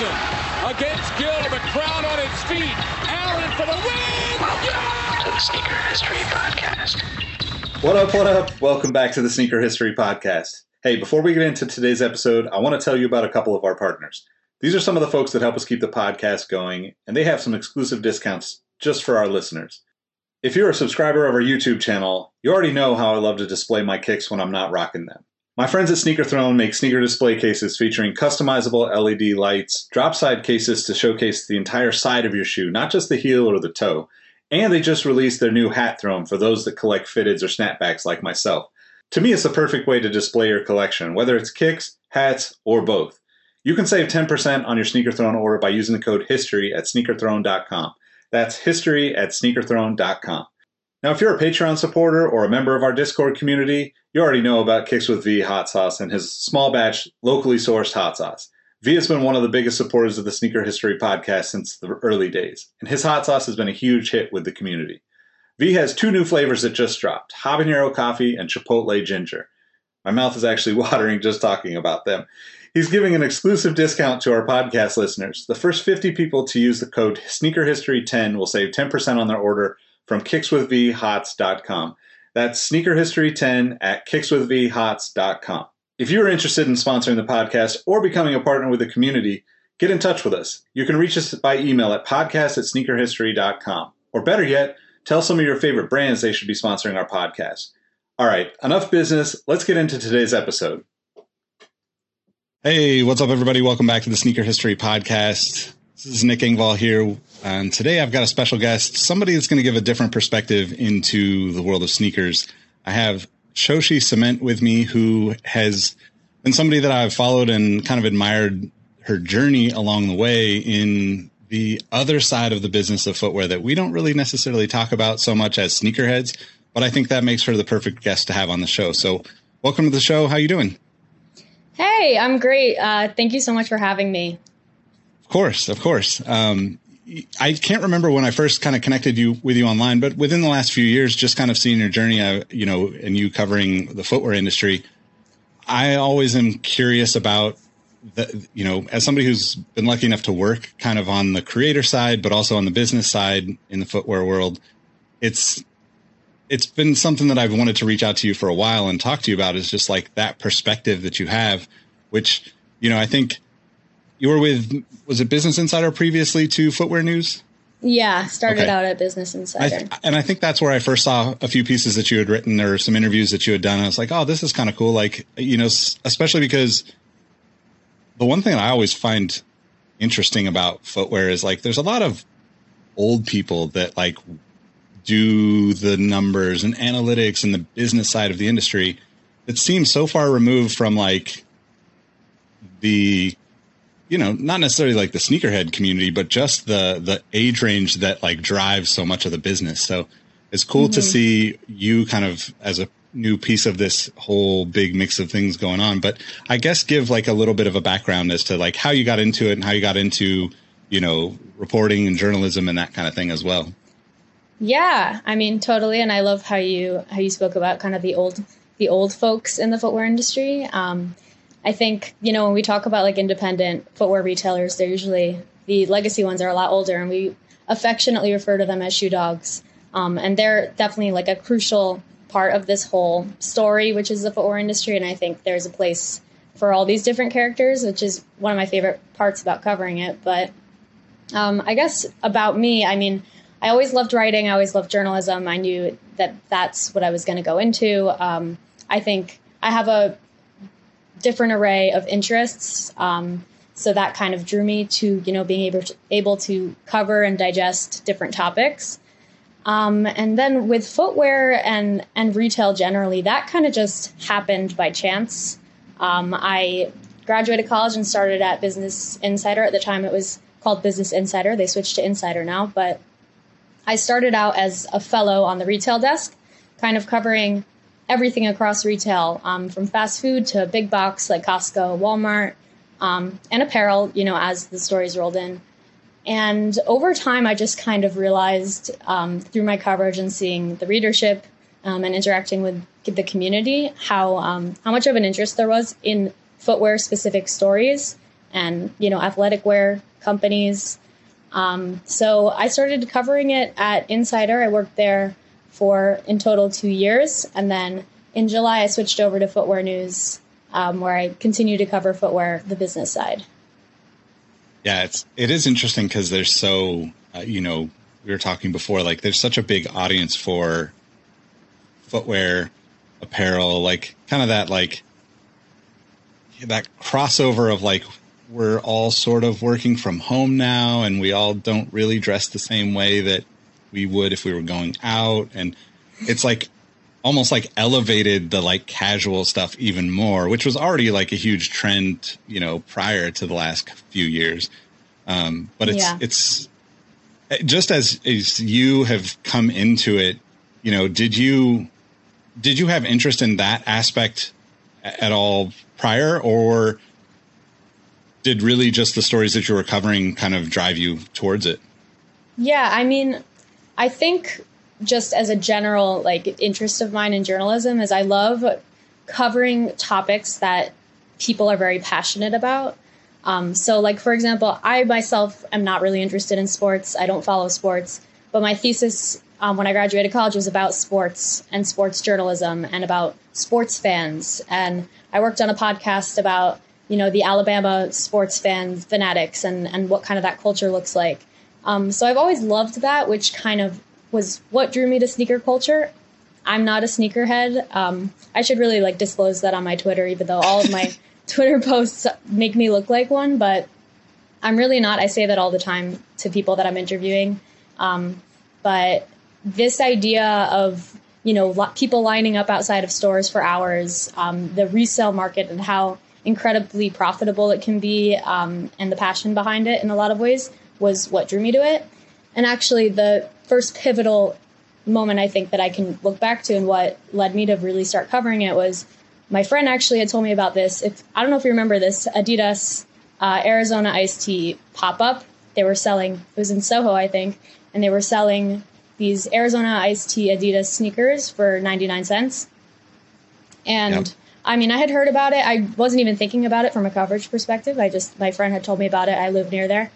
Iverson against Gill. The crowd on its feet. Allen for the win. Welcome to the Sneaker History Podcast. What up, what up? Welcome back to the Sneaker History Podcast. Hey, before we get into today's episode, I want to tell you about a couple of our partners. These are some of the folks that help us keep the podcast going, and they have some exclusive discounts just for our listeners. If you're a subscriber of our YouTube channel, you already know how I love to display my kicks when I'm not rocking them. My friends at Sneaker Throne make sneaker display cases featuring customizable LED lights, drop side cases to showcase the entire side of your shoe, not just the heel or the toe. And they just released their new hat throne for those that collect fitteds or snapbacks like myself. To me, it's the perfect way to display your collection, whether it's kicks, hats, or both. You can save 10% on your Sneaker Throne order by using the code HISTORY at sneakerthrone.com. That's history at sneakerthrone.com. Now, if you're a Patreon supporter or a member of our Discord community, you already know about Kicks with Vee hot sauce and his small batch, locally sourced hot sauce. Vee has been one of the biggest supporters of the Sneaker History podcast since the early days, and his hot sauce has been a huge hit with the community. Vee has two new flavors that just dropped habanero coffee and chipotle ginger. My mouth is actually watering just talking about them. He's giving an exclusive discount to our podcast listeners. The first 50 people to use the code SneakerHistory10 will save 10% on their order from kickswithveehots.com. That's SneakerHistory10 at kickswithveehots.com. If you are interested in sponsoring the podcast or becoming a partner with the community, get in touch with us. You can reach us by email at podcast at sneakerhistory.com. Or better yet, tell some of your favorite brands they should be sponsoring our podcast. All right, enough business. Let's get into today's episode. Hey, what's up, everybody? Welcome back to the Sneaker History Podcast. This is Nick Engvall here, and today I've got a special guest, somebody that's going to give a different perspective into the world of sneakers. I have Shoshy Ciment with me, who has been somebody that I've followed and kind of admired her journey along the way in the other side of the business of footwear that we don't really necessarily talk about so much as sneakerheads, but I think that makes her the perfect guest to have on the show. So, welcome to the show. How are you doing? Hey, I'm great. Uh, thank you so much for having me. Course, of course. Um, I can't remember when I first kind of connected you with you online, but within the last few years, just kind of seeing your journey, uh, you know, and you covering the footwear industry, I always am curious about the, you know, as somebody who's been lucky enough to work kind of on the creator side, but also on the business side in the footwear world, it's it's been something that I've wanted to reach out to you for a while and talk to you about is just like that perspective that you have, which, you know, I think you were with, was it Business Insider previously to Footwear News? Yeah, started okay. out at Business Insider. I th- and I think that's where I first saw a few pieces that you had written or some interviews that you had done. I was like, oh, this is kind of cool. Like, you know, especially because the one thing I always find interesting about footwear is like there's a lot of old people that like do the numbers and analytics and the business side of the industry that seems so far removed from like the you know not necessarily like the sneakerhead community but just the the age range that like drives so much of the business so it's cool mm-hmm. to see you kind of as a new piece of this whole big mix of things going on but i guess give like a little bit of a background as to like how you got into it and how you got into you know reporting and journalism and that kind of thing as well yeah, I mean totally, and I love how you how you spoke about kind of the old the old folks in the footwear industry. Um, I think you know when we talk about like independent footwear retailers, they're usually the legacy ones are a lot older, and we affectionately refer to them as shoe dogs. Um, and they're definitely like a crucial part of this whole story, which is the footwear industry. And I think there's a place for all these different characters, which is one of my favorite parts about covering it. But Um, I guess about me, I mean, I always loved writing. I always loved journalism. I knew that that's what I was going to go into. Um, I think I have a different array of interests. Um, so that kind of drew me to, you know, being able to, able to cover and digest different topics. Um, and then with footwear and, and retail generally, that kind of just happened by chance. Um, I graduated college and started at Business Insider. At the time, it was called Business Insider. They switched to Insider now, but I started out as a fellow on the retail desk, kind of covering everything across retail, um, from fast food to big box like Costco, Walmart, um, and apparel, you know, as the stories rolled in. And over time, I just kind of realized um, through my coverage and seeing the readership um, and interacting with the community how um, how much of an interest there was in footwear specific stories and you know athletic wear companies. Um, so I started covering it at Insider. I worked there for in total two years, and then in July I switched over to Footwear News, um, where I continue to cover footwear, the business side. Yeah, it's it is interesting because there's so uh, you know we were talking before like there's such a big audience for footwear, apparel, like kind of that like that crossover of like we're all sort of working from home now and we all don't really dress the same way that we would if we were going out and it's like almost like elevated the like casual stuff even more, which was already like a huge trend, you know, prior to the last few years. Um, but it's yeah. it's just as as you have come into it, you know, did you did you have interest in that aspect at all prior, or did really just the stories that you were covering kind of drive you towards it? Yeah, I mean, I think just as a general like interest of mine in journalism is I love covering topics that people are very passionate about. Um, so, like for example, I myself am not really interested in sports. I don't follow sports, but my thesis um, when I graduated college was about sports and sports journalism and about sports fans. And I worked on a podcast about you know the Alabama sports fans, fanatics, and and what kind of that culture looks like. Um, so I've always loved that, which kind of was what drew me to sneaker culture. I'm not a sneakerhead. Um, I should really like disclose that on my Twitter, even though all of my Twitter posts make me look like one, but I'm really not. I say that all the time to people that I'm interviewing. Um, but this idea of you know people lining up outside of stores for hours, um, the resale market, and how incredibly profitable it can be, um, and the passion behind it in a lot of ways was what drew me to it. And actually, the first pivotal moment I think that I can look back to and what led me to really start covering it was my friend actually had told me about this. If I don't know if you remember this Adidas uh, Arizona iced tea pop up. They were selling. It was in Soho, I think, and they were selling these Arizona iced tea Adidas sneakers for ninety nine cents. And yep. I mean, I had heard about it. I wasn't even thinking about it from a coverage perspective. I just my friend had told me about it. I live near there,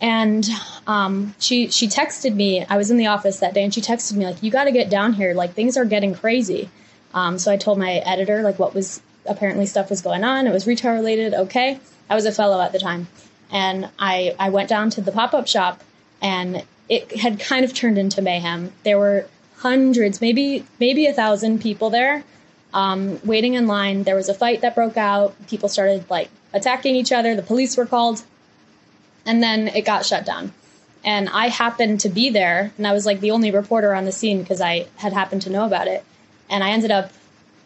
and um, she she texted me. I was in the office that day, and she texted me like, "You got to get down here. Like things are getting crazy." Um, so I told my editor like what was apparently stuff was going on. It was retail related. Okay, I was a fellow at the time, and I I went down to the pop up shop, and it had kind of turned into mayhem. There were hundreds, maybe maybe a thousand people there, um, waiting in line. There was a fight that broke out. People started like attacking each other. The police were called and then it got shut down. And I happened to be there, and I was like the only reporter on the scene because I had happened to know about it. And I ended up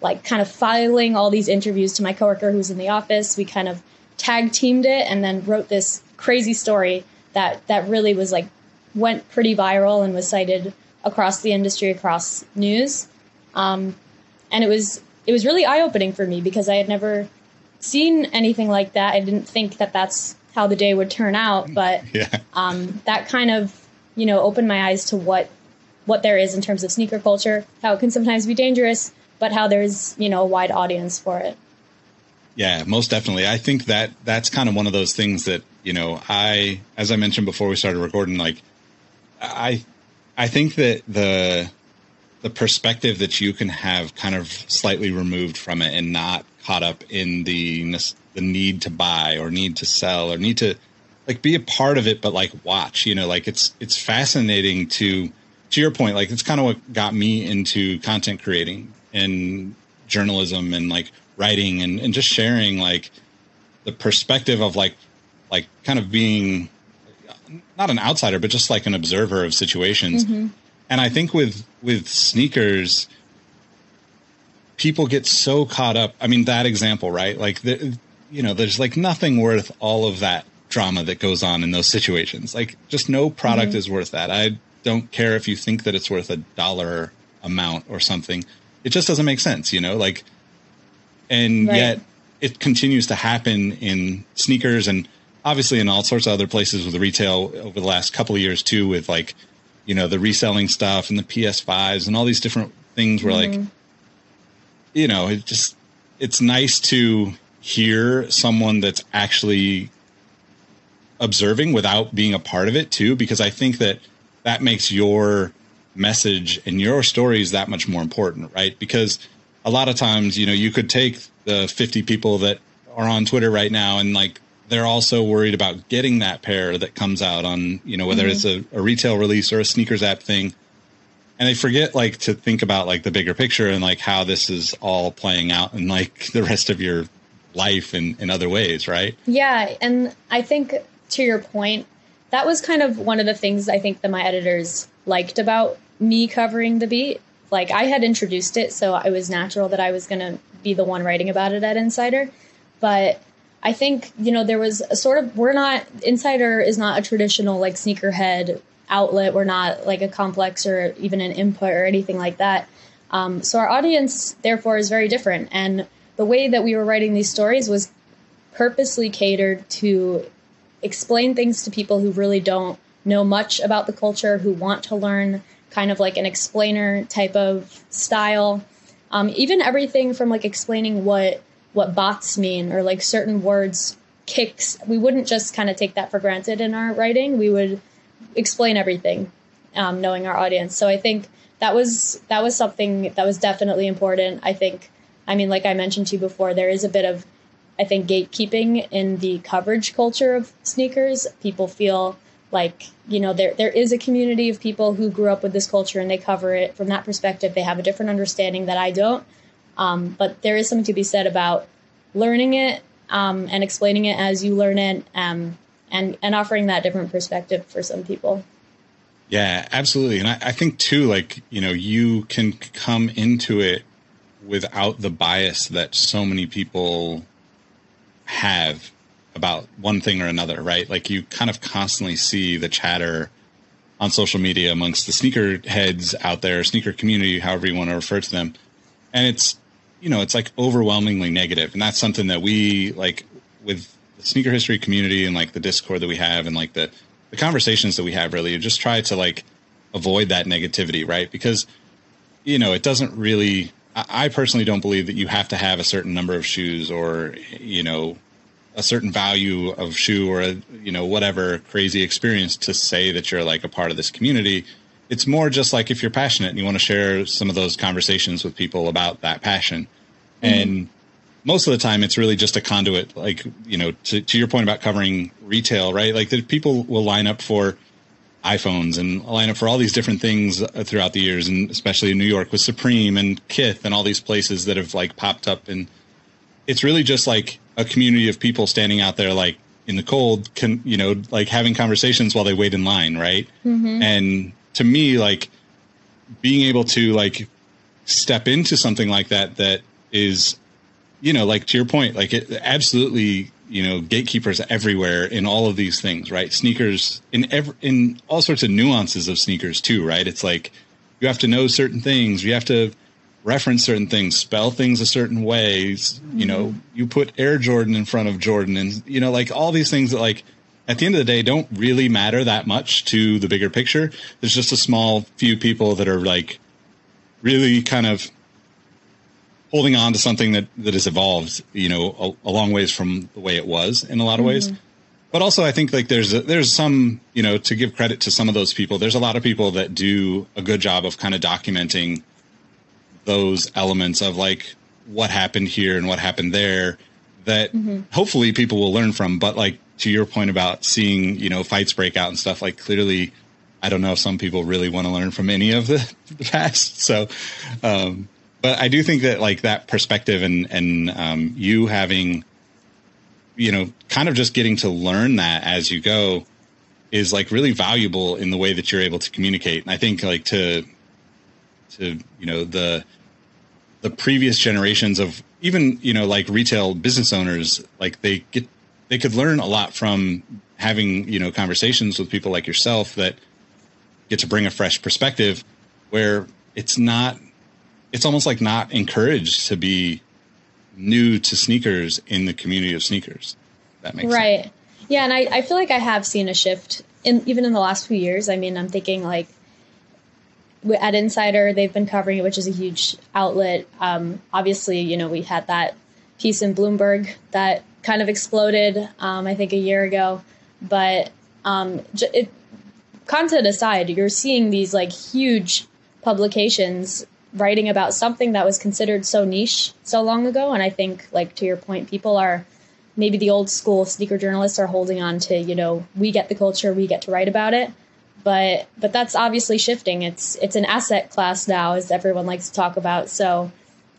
like kind of filing all these interviews to my coworker who's in the office. We kind of tag teamed it and then wrote this crazy story that that really was like went pretty viral and was cited across the industry, across news. Um, and it was it was really eye opening for me because I had never seen anything like that. I didn't think that that's how the day would turn out, but yeah. um, that kind of you know opened my eyes to what what there is in terms of sneaker culture, how it can sometimes be dangerous, but how there's you know a wide audience for it. Yeah, most definitely. I think that that's kind of one of those things that you know I, as I mentioned before we started recording, like I, I think that the the perspective that you can have kind of slightly removed from it and not caught up in the the need to buy or need to sell or need to like be a part of it, but like watch, you know, like it's, it's fascinating to, to your point, like it's kind of what got me into content creating and journalism and like writing and, and just sharing like the perspective of like, like kind of being not an outsider, but just like an observer of situations. Mm-hmm. And I think with, with sneakers, people get so caught up. I mean, that example, right? Like, the, you know, there's like nothing worth all of that drama that goes on in those situations. Like, just no product mm-hmm. is worth that. I don't care if you think that it's worth a dollar amount or something. It just doesn't make sense, you know, like, and right. yet it continues to happen in sneakers and obviously in all sorts of other places with retail over the last couple of years too, with like, you know, the reselling stuff and the PS5s and all these different things where mm-hmm. like, you know, it just, it's nice to hear someone that's actually observing without being a part of it too, because I think that that makes your message and your stories that much more important, right? Because a lot of times, you know, you could take the 50 people that are on Twitter right now and like they're also worried about getting that pair that comes out on, you know, whether mm-hmm. it's a, a, retail release or a SNKRS app thing. And they forget like to think about like the bigger picture and like how this is all playing out in like the rest of your life in, in other ways, right? Yeah. And I think to your point, that was kind of one of the things I think that my editors liked about me covering the beat. Like I had introduced it, so it was natural that I was going to be the one writing about it at Insider. But I think, you know, there was a sort of, we're not, Insider is not a traditional like sneakerhead outlet. We're not like a complex or even an input or anything like that. Um, so our audience, therefore, is very different. And the way that we were writing these stories was purposely catered to explain things to people who really don't know much about the culture, who want to learn kind of like an explainer type of style. Um, even everything from like explaining what what bots mean or like certain words kicks we wouldn't just kind of take that for granted in our writing we would explain everything um, knowing our audience so i think that was that was something that was definitely important i think i mean like i mentioned to you before there is a bit of I think gatekeeping in the coverage culture of sneakers. People feel like you know there there is a community of people who grew up with this culture and they cover it from that perspective. They have a different understanding that I don't. Um, but there is something to be said about learning it um, and explaining it as you learn it, um, and and offering that different perspective for some people. Yeah, absolutely, and I, I think too, like you know, you can come into it without the bias that so many people have about one thing or another, right? Like you kind of constantly see the chatter on social media amongst the sneaker heads out there, sneaker community, however you want to refer to them. And it's, you know, it's like overwhelmingly. And that's something that we like with the sneaker history community and like the discord that we have and like the, the conversations that we have really just try to like avoid that negativity, right? Because, you know, it doesn't really I personally don't believe that you have to have a certain number of shoes or, you know, a certain value of shoe or a, you know, whatever crazy experience to say that you're like a part of this community. It's more just like if you're passionate and you want to share some of those conversations with people about that passion. Mm-hmm. And most of the time it's really just a conduit, like, you know, to, to your point about covering retail, right? Like that people will line up for, iPhones and line up for all these different things uh, throughout the years, and especially in New York with Supreme and Kith and all these places that have like popped up. And it's really just like a community of people standing out there, like in the cold, can you know, like having conversations while they wait in line, right? Mm-hmm. And to me, like being able to like step into something like that that is, you know, like to your point, like it absolutely you know gatekeepers everywhere in all of these things right sneakers in every in all sorts of nuances of sneakers too right it's like you have to know certain things you have to reference certain things spell things a certain way you know mm-hmm. you put air jordan in front of jordan and you know like all these things that like at the end of the day don't really matter that much to the bigger picture there's just a small few people that are like really kind of holding on to something that that has evolved, you know, a, a long ways from the way it was in a lot of mm-hmm. ways. But also, I think like there's a, there's some you know to give credit to some of those people. There's a lot of people that do a good job of kind of documenting those elements of like what happened here and what happened there that mm-hmm. hopefully people will learn from. But like to your point about seeing you know fights break out and stuff, like clearly, I don't know if some people really want to learn from any of the, the past. So, um, but I do think that like that perspective and and um, you having, you know, kind of just getting to learn that as you go is like really valuable in the way that you're able to communicate. And I think like to to you know the the previous generations of even you know like retail business owners like they get they could learn a lot from having you know conversations with people like yourself that get to bring a fresh perspective where it's not it's almost like not encouraged to be new to sneakers in the community of sneakers that makes right sense. yeah and I, I feel like i have seen a shift in even in the last few years i mean i'm thinking like at Insider, they've been covering it, which is a huge outlet. Um, obviously, you know, we had that piece in Bloomberg that kind of exploded, um, I think, a year ago. But um, it, content aside, you're seeing these like huge publications writing about something that was considered so niche so long ago. And I think, like to your point, people are maybe the old school sneaker journalists are holding on to, you know, we get the culture, we get to write about it but but that's obviously shifting. It's it's an asset class now, as everyone likes to talk about. So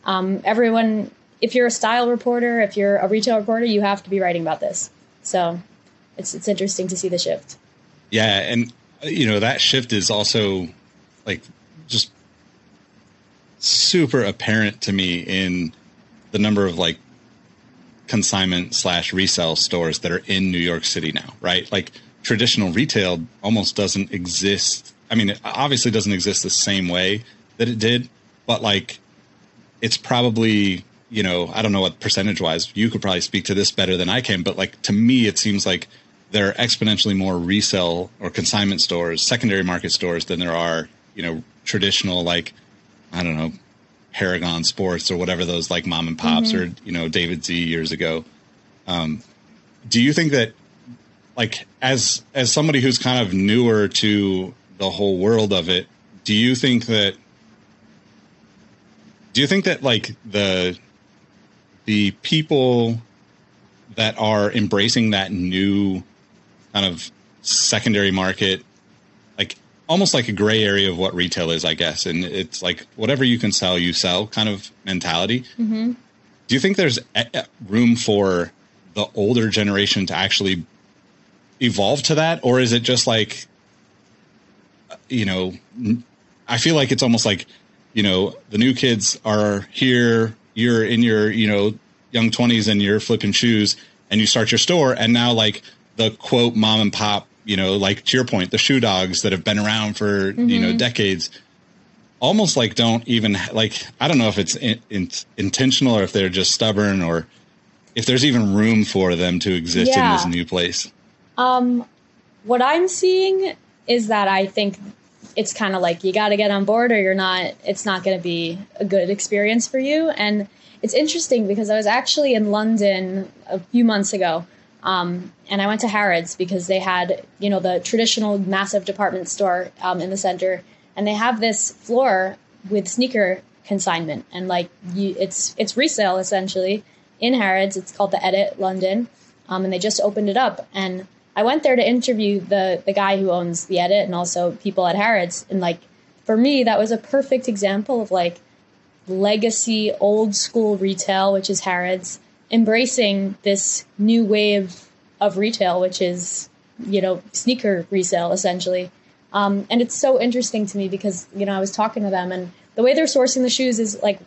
um, everyone, if you're a style reporter, if you're a retail reporter, you have to be writing about this. So it's it's interesting to see the shift. Yeah, and you know that shift is also like just super apparent to me in the number of like consignment slash resale stores that are in New York City now, right? Like traditional retail almost doesn't exist. I mean, it obviously doesn't exist the same way that it did, but like it's probably, you know, I don't know what percentage wise, you could probably speak to this better than I can, but like to me, it seems like there are exponentially more resale or consignment stores, secondary market stores than there are, you know, traditional, like, I don't know, Paragon Sports or whatever those like mom and pops mm-hmm. or, you know, David Z years ago. Um, do you think that like as as somebody who's kind of newer to the whole world of it, do you think that do you think that like the the people that are embracing that new kind of secondary market like almost like a gray area of what retail is i guess. And it's like whatever you can sell you sell kind of mentality. Mm-hmm. do you think there's room for the older generation to actually evolve to that, or is it just like, you know, I feel like it's almost like, you know, the new kids are here, you're in your, you know, young 20s and you're flipping shoes and you start your store and now like the quote mom and pop, you know, like to your point, the shoe dogs that have been around for, mm-hmm. you know, mm-hmm. decades almost like don't even like I don't know if it's in, in, intentional or if they're just stubborn or if there's even room for them to exist yeah. in this new place. Um, what I'm seeing is that I think it's kind of like you got to get on board or you're not, it's not going to be a good experience for you. And it's interesting because I was actually in London a few months ago. Um, and I went to Harrods because they had, you know, the traditional massive department store um, in the center, and they have this floor with sneaker consignment, and like you, it's it's resale essentially in Harrods. It's called the Edit London, um, and they just opened it up, and I went there to interview the the guy who owns the edit and also people at Harrods. And like for me, that was a perfect example of like legacy old school retail, which is Harrods, embracing this new wave of retail, which is, you know, sneaker resale essentially. Um, and it's so interesting to me because, you know, I was talking to them and the way they're sourcing the shoes is like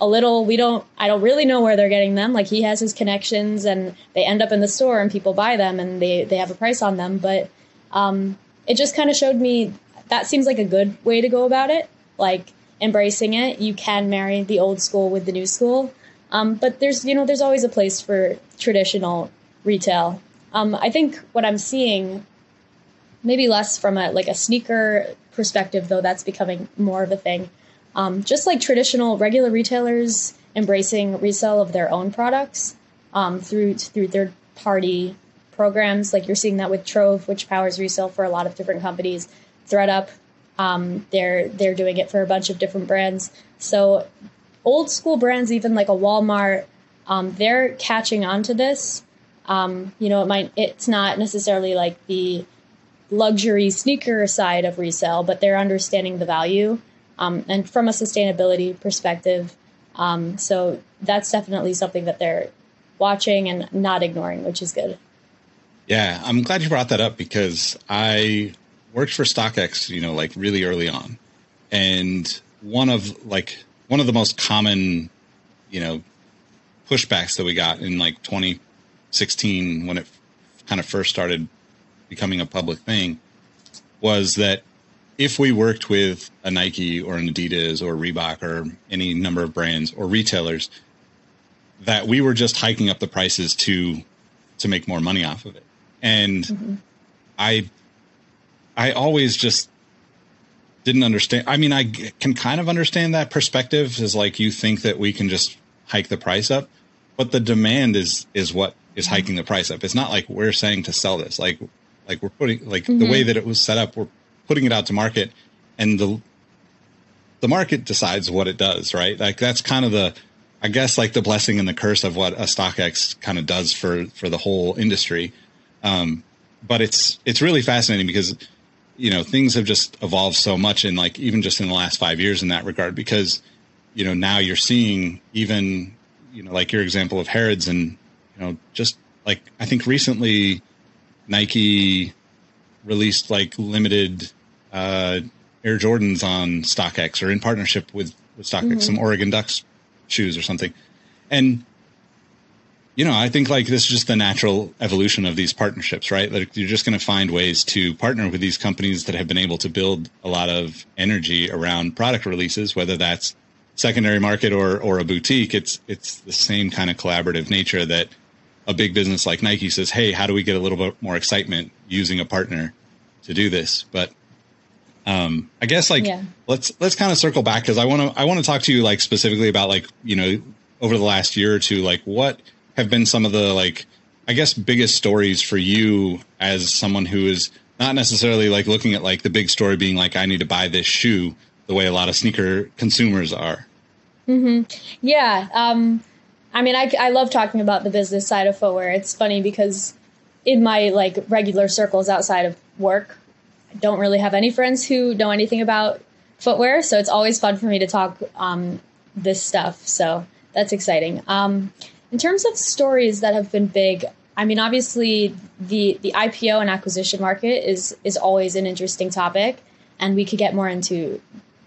a little we don't i don't really know where they're getting them. Like he has his connections and they end up in the store and people buy them and they they have a price on them. But um, it just kind of showed me that seems like a good way to go about it like embracing it. You can marry the old school with the new school. Um, but there's you know there's always a place for traditional retail. Um, i think what i'm seeing maybe less from a like a sneaker perspective though that's becoming more of a thing um, just like traditional regular retailers embracing resale of their own products um, through through third party programs. Like you're seeing that with Trove, which powers resale for a lot of different companies. ThredUp, um, they're they're doing it for a bunch of different brands. So old school brands, even like a Walmart, um, they're catching on to this. Um, you know, it might it's not necessarily like the luxury sneaker side of resale, but they're understanding the value um, and from a sustainability perspective. Um, so that's definitely something that they're watching and not ignoring, which is good. Yeah, I'm glad you brought that up because I worked for StockX, you know, like really early on. And one of like one of the most common, you know, pushbacks that we got in like 2016 when it kind of first started becoming a public thing was that if we worked with a Nike or an Adidas or Reebok or any number of brands or retailers, that we were just hiking up the prices to to make more money off of it. And mm-hmm. I I always just didn't understand. I mean, I can kind of understand that perspective is like you think that we can just hike the price up, but the demand is is what is mm-hmm. hiking the price up. It's not like we're saying to sell this. Like like we're putting like mm-hmm. the way that it was set up, we're putting it out to market, and the the market decides what it does, right? Like that's kind of the I guess like the blessing and the curse of what a StockX kind of does for for the whole industry. Um, but it's it's really fascinating because you know things have just evolved so much in like even just in the last five years in that regard because you know now you're seeing even you know like your example of Harrods and you know just like I think recently Nike released like limited uh, Air Jordans on StockX or in partnership with with StockX mm-hmm. some Oregon Ducks shoes or something. And you know, I think like this is just the natural evolution of these partnerships, right? Like you're just going to find ways to partner with these companies that have been able to build a lot of energy around product releases, whether that's secondary market or or a boutique. It's it's the same kind of collaborative nature that a big business like Nike says, "Hey, how do we get a little bit more excitement using a partner to do this?" But um, I guess like yeah. let's let's kind of circle back because I want to I want to talk to you like specifically about like you know over the last year or two like what have been some of the like I guess biggest stories for you as someone who is not necessarily like looking at like the big story being like I need to buy this shoe the way a lot of sneaker consumers are. Mm-hmm. Yeah. Um, I mean, I, I love talking about the business side of footwear. It's funny because in my like regular circles outside of work, don't really have any friends who know anything about footwear, so it's always fun for me to talk um, this stuff. So that's exciting. Um, in terms of stories that have been big, I mean, obviously the the IPO and acquisition market is is always an interesting topic, and we could get more into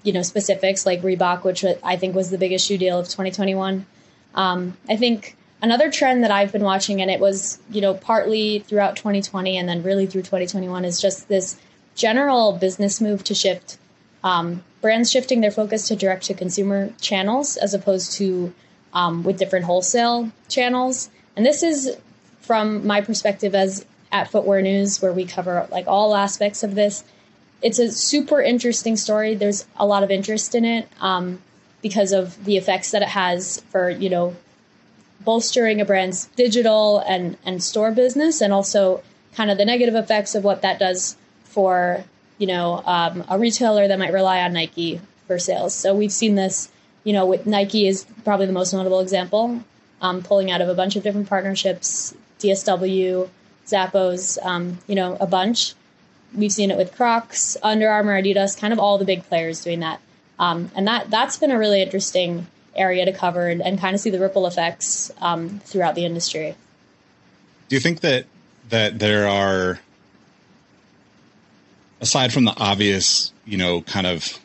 you know specifics like Reebok, which I think was the biggest shoe deal of 2021. Um, I think another trend that I've been watching, and it was you know partly throughout 2020 and then really through 2021, is just this general business move to shift um, brands shifting their focus to direct to consumer channels as opposed to um, with different wholesale channels. And this is from my perspective as at Footwear News, where we cover like all aspects of this. It's a super interesting story. There's a lot of interest in it um, because of the effects that it has for you know bolstering a brand's digital and and store business, and also kind of the negative effects of what that does for you know um, a retailer that might rely on Nike for sales. So we've seen this, you know, with Nike is probably the most notable example, um, pulling out of a bunch of different partnerships, DSW, Zappos, um, you know, a bunch. We've seen it with Crocs, Under Armour, Adidas, kind of all the big players doing that, um, and that that's been a really interesting area to cover and, and kind of see the ripple effects um, throughout the industry. Do you think that that there are aside from the obvious, you know, kind of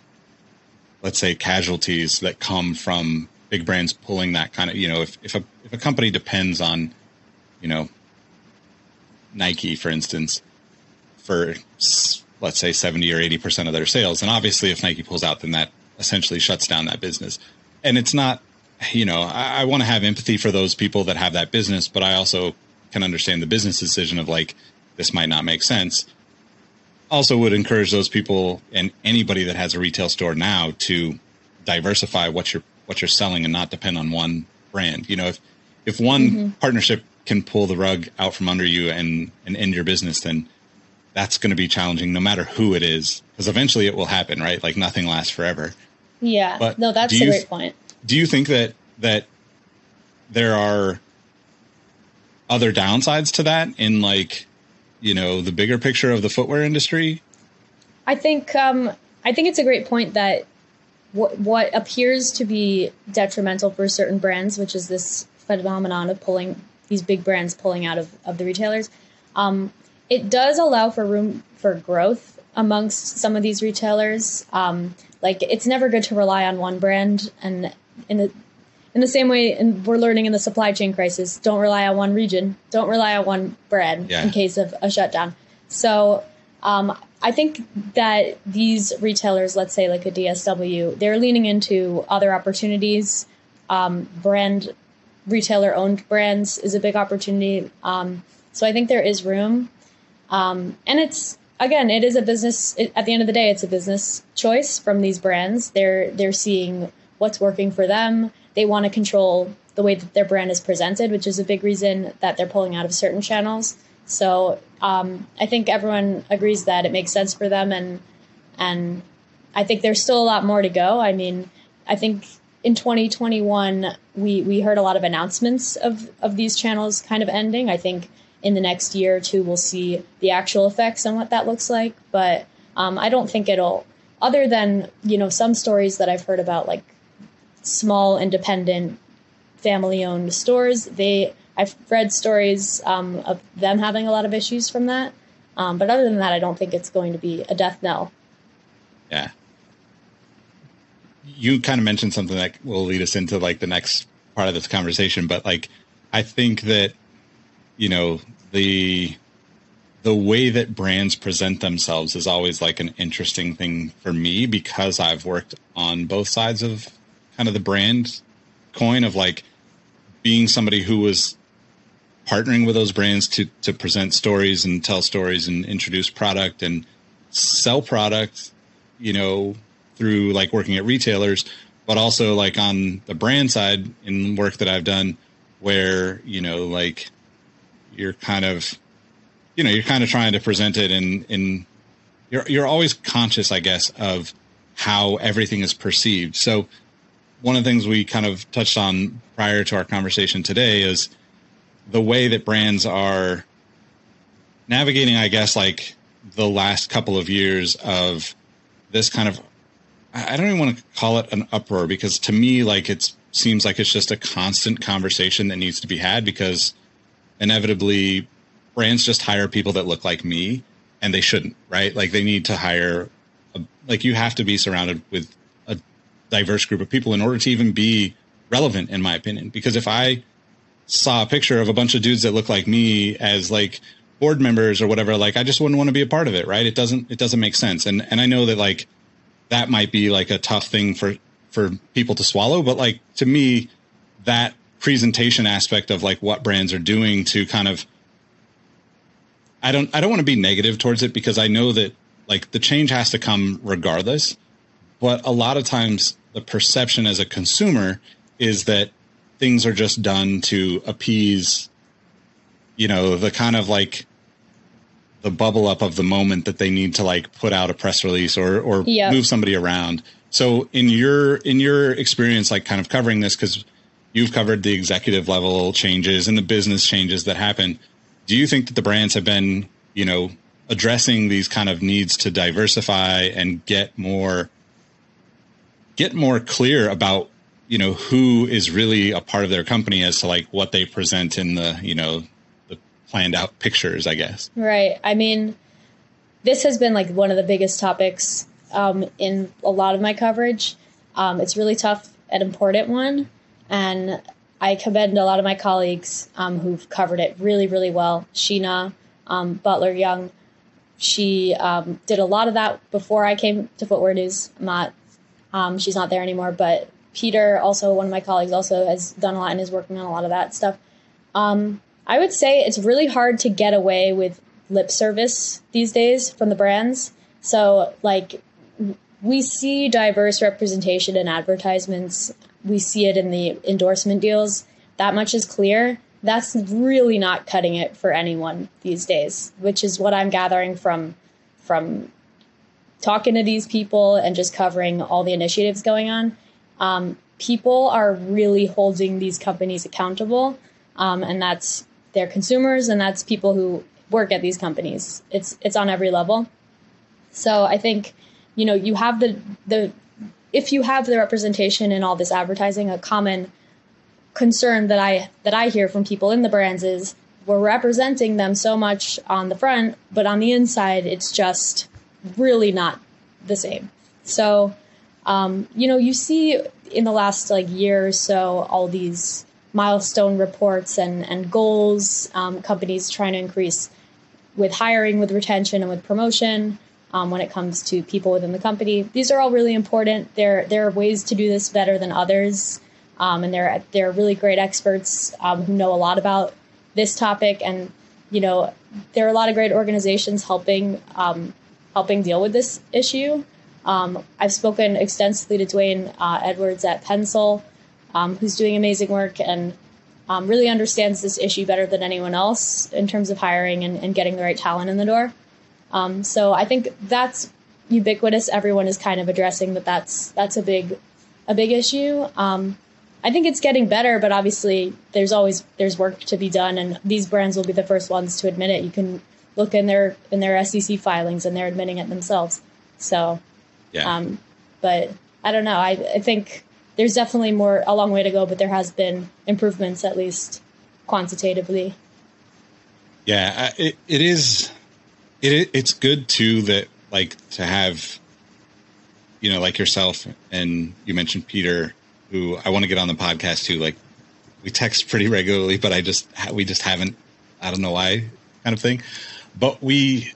let's say casualties that come from big brands pulling that kind of, you know, if if a if a company depends on, you know, Nike, for instance, for let's say 70 or 80% of their sales. And obviously, if Nike pulls out, then that essentially shuts down that business. And it's not, you know, I, I want to have empathy for those people that have that business, but I also can understand the business decision of like, this might not make sense also would encourage those people and anybody that has a retail store now to diversify what you're what you're selling and not depend on one brand. You know, if if one mm-hmm. partnership can pull the rug out from under you and and end your business, then that's going to be challenging no matter who it is because eventually it will happen, right? Like nothing lasts forever. Yeah. But no, that's a great point. Do you think that that there are other downsides to that in like, you know, the bigger picture of the footwear industry? I think um, I think it's a great point that what what appears to be detrimental for certain brands, which is this phenomenon of pulling these big brands pulling out of, of the retailers, um, it does allow for room for growth amongst some of these retailers. Um, like it's never good to rely on one brand, and in the in the same way, and we're learning in the supply chain crisis, don't rely on one region, don't rely on one brand Yeah. in case of a shutdown. So um, I think that these retailers, let's say like a DSW, they're leaning into other opportunities. Um, brand retailer owned brands is a big opportunity. Um, so I think there is room. Um, and it's again, it is a business. It, at the end of the day, it's a business choice from these brands. They're they're seeing what's working for them. They want to control the way that their brand is presented, which is a big reason that they're pulling out of certain channels. So um, I think everyone agrees that it makes sense for them, and and I think there's still a lot more to go. I mean, I think in 2021 we we heard a lot of announcements of of these channels kind of ending. I think in the next year or two we'll see the actual effects and what that looks like, but um, I don't think it'll. Other than you know some stories that I've heard about like small independent family owned stores, they I've read stories um, of them having a lot of issues from that. Um, but other than that, I don't think it's going to be a death knell. Yeah. You kind of mentioned something that will lead us into like the next part of this conversation, but like I think that you know the the way that brands present themselves is always like an interesting thing for me because I've worked on both sides of kind of the brand coin of like being somebody who was partnering with those brands to to present stories and tell stories and introduce product and sell product you know through like working at retailers but also like on the brand side in work that I've done where you know like you're kind of you know you're kind of trying to present it in in you're you're always conscious I guess of how everything is perceived. So one of the things we kind of touched on prior to our conversation today is the way that brands are navigating, I guess, like the last couple of years of this kind of, I don't even want to call it an uproar because to me, like it seems like it's just a constant conversation that needs to be had because inevitably brands just hire people that look like me and they shouldn't, right? Like they need to hire, a, like you have to be surrounded with diverse group of people in order to even be relevant, in my opinion. Because if I saw a picture of a bunch of dudes that look like me as like board members or whatever, like I just wouldn't want to be a part of it, right? It doesn't it doesn't make sense. And and I know that like that might be like a tough thing for for people to swallow, but like to me, that presentation aspect of like what brands are doing to kind of I don't I don't want to be negative towards it because I know that like the change has to come regardless. But a lot of times the perception as a consumer is that things are just done to appease you know the kind of like the bubble up of the moment that they need to like put out a press release or or Yeah. move somebody around so in your in your experience like kind of covering this because you've covered the executive level changes and the business changes that happen do you think that the brands have been you know addressing these kind of needs to diversify and get more get more clear about you know who is really a part of their company as to like what they present in the you know the planned out pictures i guess Right. I mean, this has been like one of the biggest topics um, in a lot of my coverage. Um, it's really tough and important one, and I commend a lot of my colleagues um, who've covered it really, really well. Sheena um, Butler Young, she um, did a lot of that before I came to Footwear News. Not, um, she's not there anymore, but Peter, also one of my colleagues, also has done a lot and is working on a lot of that stuff. Um, I would say it's really hard to get away with lip service these days from the brands. So, like, we see diverse representation in advertisements, we see it in the endorsement deals. That much is clear. That's really not cutting it for anyone these days, which is what I'm gathering from from talking to these people and just covering all the initiatives going on. Um, people are really holding these companies accountable, um, and that's their consumers and that's people who work at these companies. It's it's on every level. So I think, you know, you have the the if you have the representation in all this advertising, a common concern that I that I hear from people in the brands is we're representing them so much on the front, but on the inside it's just really not the same. So, um, you know, you see in the last like year or so all these milestone reports and and goals, um, companies trying to increase with hiring, with retention, and with promotion. Um, when it comes to people within the company, these are all really important. There there are ways to do this better than others, um, and there there are really great experts um, who know a lot about this topic. And you know, there are a lot of great organizations helping um, helping deal with this issue. Um, I've spoken extensively to D'Wayne uh, Edwards at Pensole, um, who's doing amazing work and um, really understands this issue better than anyone else in terms of hiring and, and getting the right talent in the door. Um, so I think that's ubiquitous. Everyone is kind of addressing that. That's that's a big a big issue. Um, I think it's getting better, but obviously there's always there's work to be done, and these brands will be the first ones to admit it. You can look in their in their SEC filings, and they're admitting it themselves. So, Yeah. um, but I don't know. I, I think there's definitely more a long way to go, but there has been improvements at least quantitatively. Yeah, it, it is. It it's good too that like to have, you know, like yourself and you mentioned Peter, who I want to get on the podcast too. Like we text pretty regularly, but I just we just haven't. I don't know why, kind of thing. But we,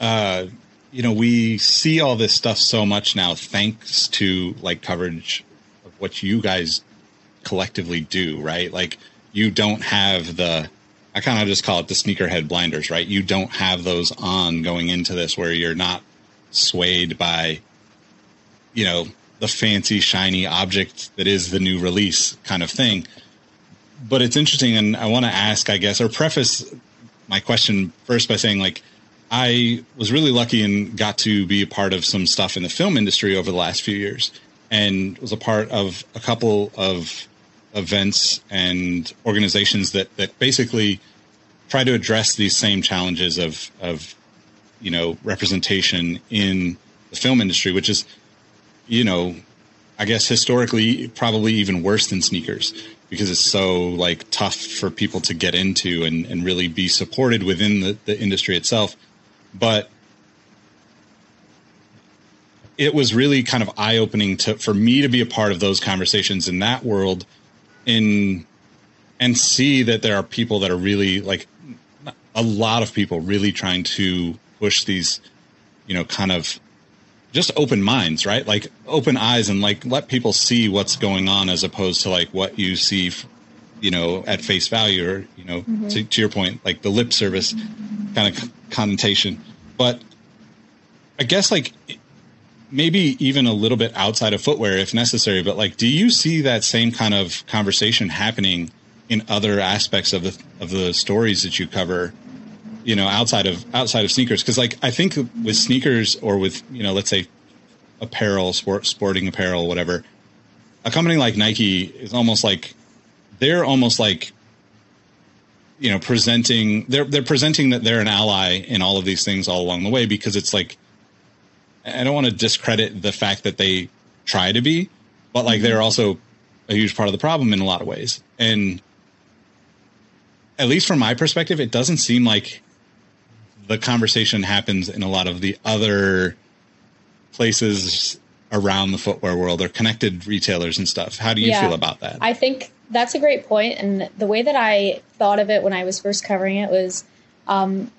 uh, you know, we see all this stuff so much now thanks to like coverage of what you guys collectively do, right? Like you don't have the I kind of just call it the sneakerhead blinders, right? You don't have those on going into this where you're not swayed by you know, the fancy shiny object that is the new release kind of thing. But it's interesting and I want to ask, I guess, or preface my question first by saying like I was really lucky and got to be a part of some stuff in the film industry over the last few years and was a part of a couple of events and organizations that, that basically try to address these same challenges of, of, you know, representation in the film industry, which is, you know, I guess historically probably even worse than sneakers because it's so like tough for people to get into and, and really be supported within the, the industry itself. But it was really kind of eye opening to for me to be a part of those conversations in that world in and see that there are people that are really like a lot of people really trying to push these you know kind of just open minds right? Like open eyes and like let people see what's going on as opposed to like what you see you know at face value or you know mm-hmm. to, to your point like the lip service kind of connotation. But i guess like maybe even a little bit outside of footwear if necessary but like do you see that same kind of conversation happening in other aspects of the of the stories that you cover you know outside of outside of sneakers because like i think with sneakers or with you know let's say apparel sport sporting apparel whatever a company like nike is almost like they're almost like you know presenting they're they're presenting that they're an ally in all of these things all along the way because it's like I don't want to discredit the fact that they try to be, but like they're also a huge part of the problem in a lot of ways. And at least from my perspective, it doesn't seem like the conversation happens in a lot of the other places around the footwear world or connected retailers and stuff. How do you Yeah. feel about that? I think that's a great point. and the way that I thought of it when I was first covering it was um,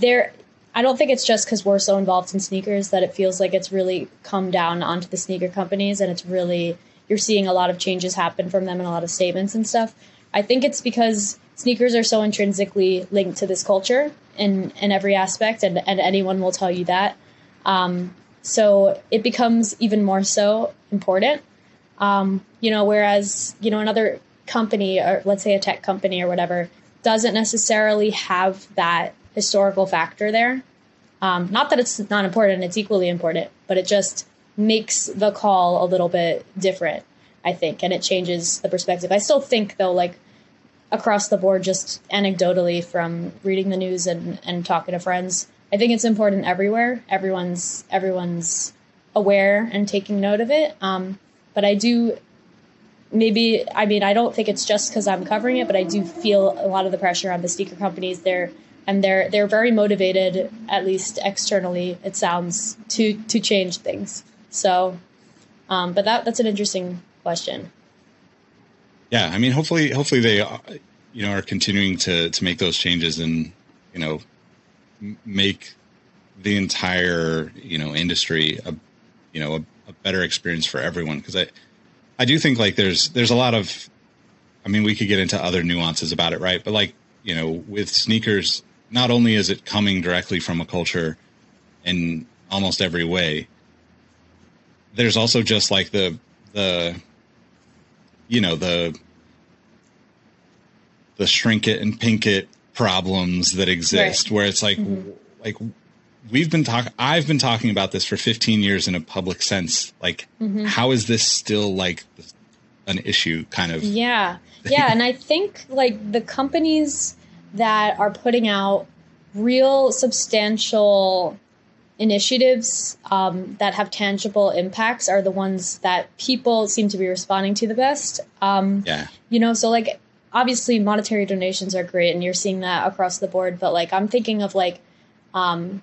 there. I don't think it's just because we're so involved in sneakers that it feels like it's really come down onto the sneaker companies, and it's really you're seeing a lot of changes happen from them and a lot of statements and stuff. I think it's because sneakers are so intrinsically linked to this culture in in every aspect, and and anyone will tell you that. Um, so it becomes even more so important. Um, you know, whereas, you know, another company or let's say a tech company or whatever doesn't necessarily have that historical factor there. Um, not that it's not important, it's equally important, but it just makes the call a little bit different, I think, and it changes the perspective. I still think though, like across the board, just anecdotally from reading the news and, and talking to friends. I think it's important everywhere. Everyone's everyone's aware and taking note of it. Um, but I do maybe I mean I don't think it's just because I'm covering it, but I do feel a lot of the pressure on the sneaker companies. They're and they're they're very motivated, at least externally, it sounds to to change things. So, um, but that that's an interesting question. Yeah, I mean, hopefully, hopefully they, uh, you know, are continuing to to make those changes and you know make the entire you know industry a you know a, a better experience for everyone. Because I I do think like there's there's a lot of I mean we could get into other nuances about it right? But like you know with sneakers not only is it coming directly from a culture in almost every way there's also just like the the you know the the shrink it and pink it problems that exist right. where it's like mm-hmm. like we've been talking i've been talking about this for 15 years in a public sense like mm-hmm. how is this still like an issue kind of yeah yeah and i think like the companies that are putting out real substantial initiatives um, that have tangible impacts are the ones that people seem to be responding to the best. Um, yeah. you know so like obviously monetary donations are great and you're seeing that across the board but like i'm thinking of like um,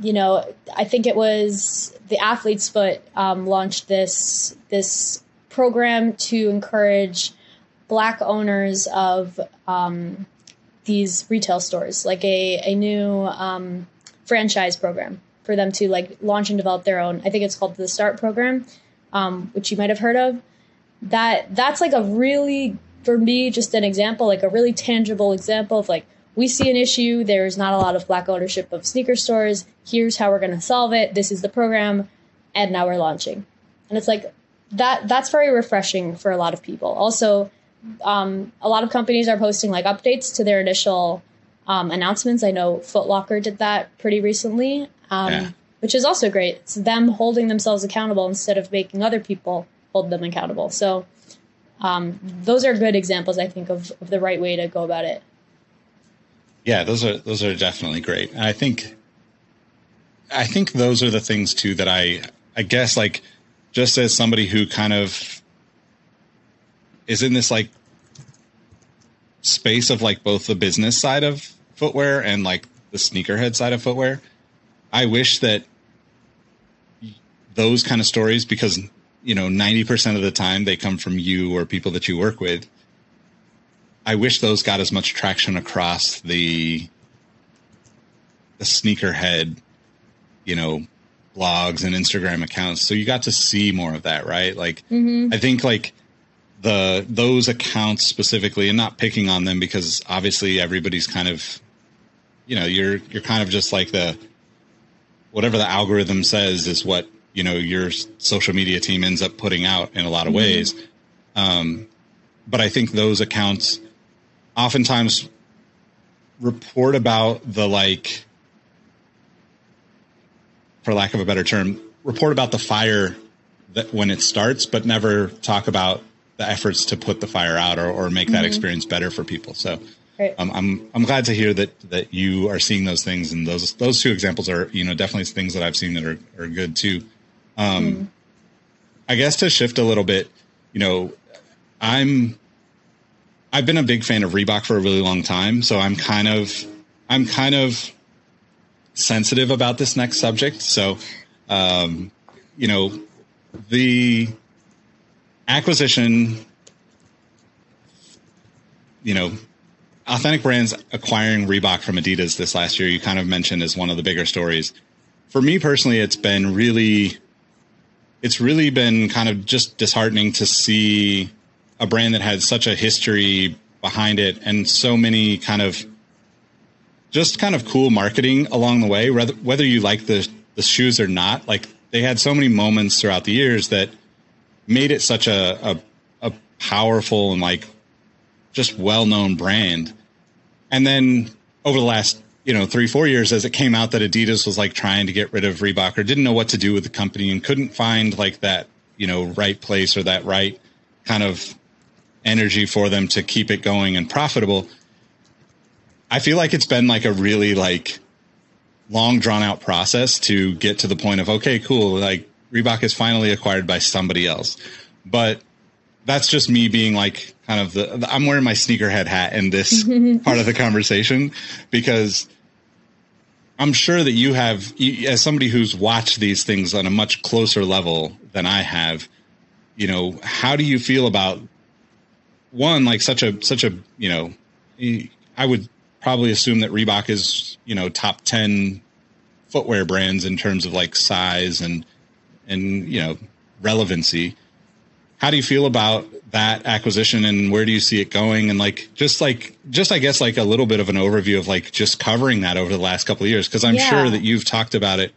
you know i think it was the athlete's foot um, launched this this program to encourage black owners of um, these retail stores like a, a new um, franchise program for them to like launch and develop their own i think it's called the start program um, which you might have heard of that that's like a really for me, just an example, like a really tangible example of like, we see an issue, there's not a lot of black ownership of sneaker stores. Here's how we're going to solve it. This is the program. And now we're launching. And it's like, that that's very refreshing for a lot of people. Also, um, a lot of companies are posting like updates to their initial um, announcements. I know Footlocker did that pretty recently, um, yeah. which is also great. It's them holding themselves accountable instead of making other people hold them accountable. So um, those are good examples, I think, of, of the right way to go about it. Yeah, those are those are definitely great. And I think I think those are the things too that I I guess like just as somebody who kind of is in this like space of like both the business side of footwear and like the sneakerhead side of footwear, I wish that those kind of stories because you know, 90% of the time they come from you or people that you work with. I wish those got as much traction across the the sneakerhead, you know, blogs and Instagram accounts. So you got to see more of that, right? Like mm-hmm. I think like the those accounts specifically and not picking on them because obviously everybody's kind of you know, you're you're kind of just like the whatever the algorithm says is what you know your social media team ends up putting out in a lot of mm-hmm. ways. Um, but I think those accounts oftentimes report about the like, for lack of a better term, report about the fire that when it starts, but never talk about the efforts to put the fire out or, or make mm-hmm. that experience better for people. So. Right. Um, I'm I'm glad to hear that that you are seeing those things, and those those two examples are you know definitely things that I've seen that are, are good too. Um, mm. I guess to shift a little bit, you know, I'm I've been a big fan of Reebok for a really long time, so I'm kind of I'm kind of sensitive about this next subject. So, um, you know, the acquisition, you know, Authentic Brands acquiring Reebok from Adidas this last year, you kind of mentioned as one of the bigger stories. For me personally, it's been really it's really been kind of just disheartening to see a brand that had such a history behind it and so many kind of just kind of cool marketing along the way whether whether you like the the shoes or not like they had so many moments throughout the years that made it such a a, a powerful and like just well-known brand and then over the last you know, three, four years as it came out that Adidas was like trying to get rid of Reebok or didn't know what to do with the company and couldn't find like that, you know, right place or that right kind of energy for them to keep it going and profitable. I feel like it's been like a really like long drawn out process to get to the point of okay, cool, like Reebok is finally acquired by somebody else. But that's just me being like kind of the I'm wearing my sneakerhead hat in this part of the conversation because I'm sure that you have as somebody who's watched these things on a much closer level than I have, you know, how do you feel about one like such a such a, you know, I would probably assume that Reebok is, you know, top 10 footwear brands in terms of like size and and, you know, relevancy how do you feel about that acquisition and where do you see it going? And like just like just i guess like a little bit of an overview of like just covering that over the last couple of years because i'm yeah. sure that you've talked about it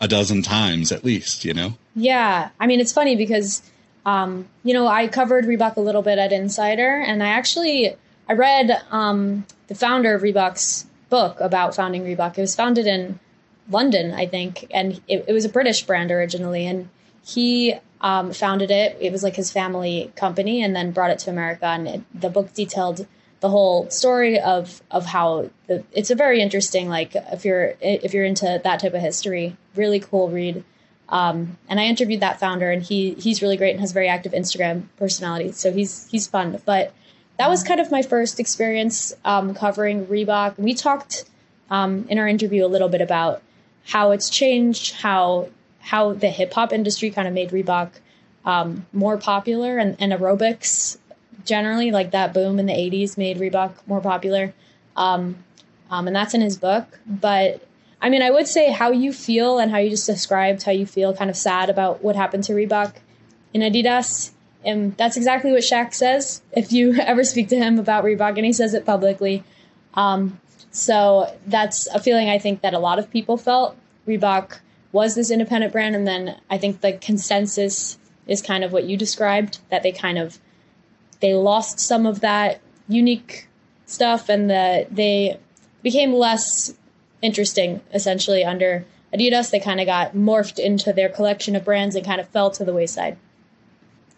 a dozen times at least you know? Yeah. I mean it's funny because um, you know i covered reebok a little bit at insider and i actually i read um, the founder of reebok's book about founding reebok. It was founded in london i think and it, it was a british brand originally and he um, founded it. It was like his family company, and then brought it to America. And it, the book detailed the whole story of of how the, it's a very interesting. Like if you're if you're into that type of history, really cool read. Um, and I interviewed that founder, and he he's really great and has very active Instagram personality. So he's he's fun. But that was kind of my first experience um, covering Reebok. We talked um, in our interview a little bit about how it's changed, how how the hip hop industry kind of made Reebok um, more popular and, and, aerobics generally, like that boom in the 80s made Reebok more popular. Um, um, and that's in his book. But I mean, I would say how you feel and how you just described how you feel kind of sad about what happened to Reebok in Adidas. And that's exactly what Shaq says if you ever speak to him about Reebok, and he says it publicly. Um, so that's a feeling I think that a lot of people felt. Reebok was this independent brand. And then I think the consensus is kind of what you described that they kind of they lost some of that unique stuff and that they became less interesting essentially under Adidas. They kind of got morphed into their collection of brands and kind of fell to the wayside.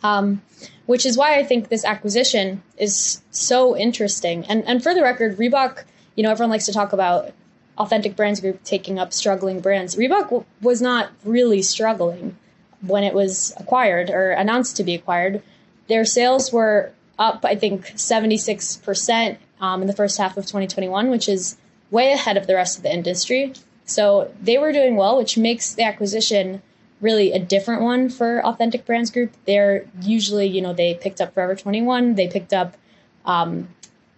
Um, which is why I think this acquisition is so interesting. And and for the record, Reebok, you know, everyone likes to talk about Authentic Brands Group taking up struggling brands. Reebok w- was not really struggling when it was acquired or announced to be acquired. Their sales were up, I think, 76% um, in the first half of 2021, which is way ahead of the rest of the industry. So they were doing well, which makes the acquisition really a different one for Authentic Brands Group. They're usually, you know, they picked up Forever 21, they picked up um,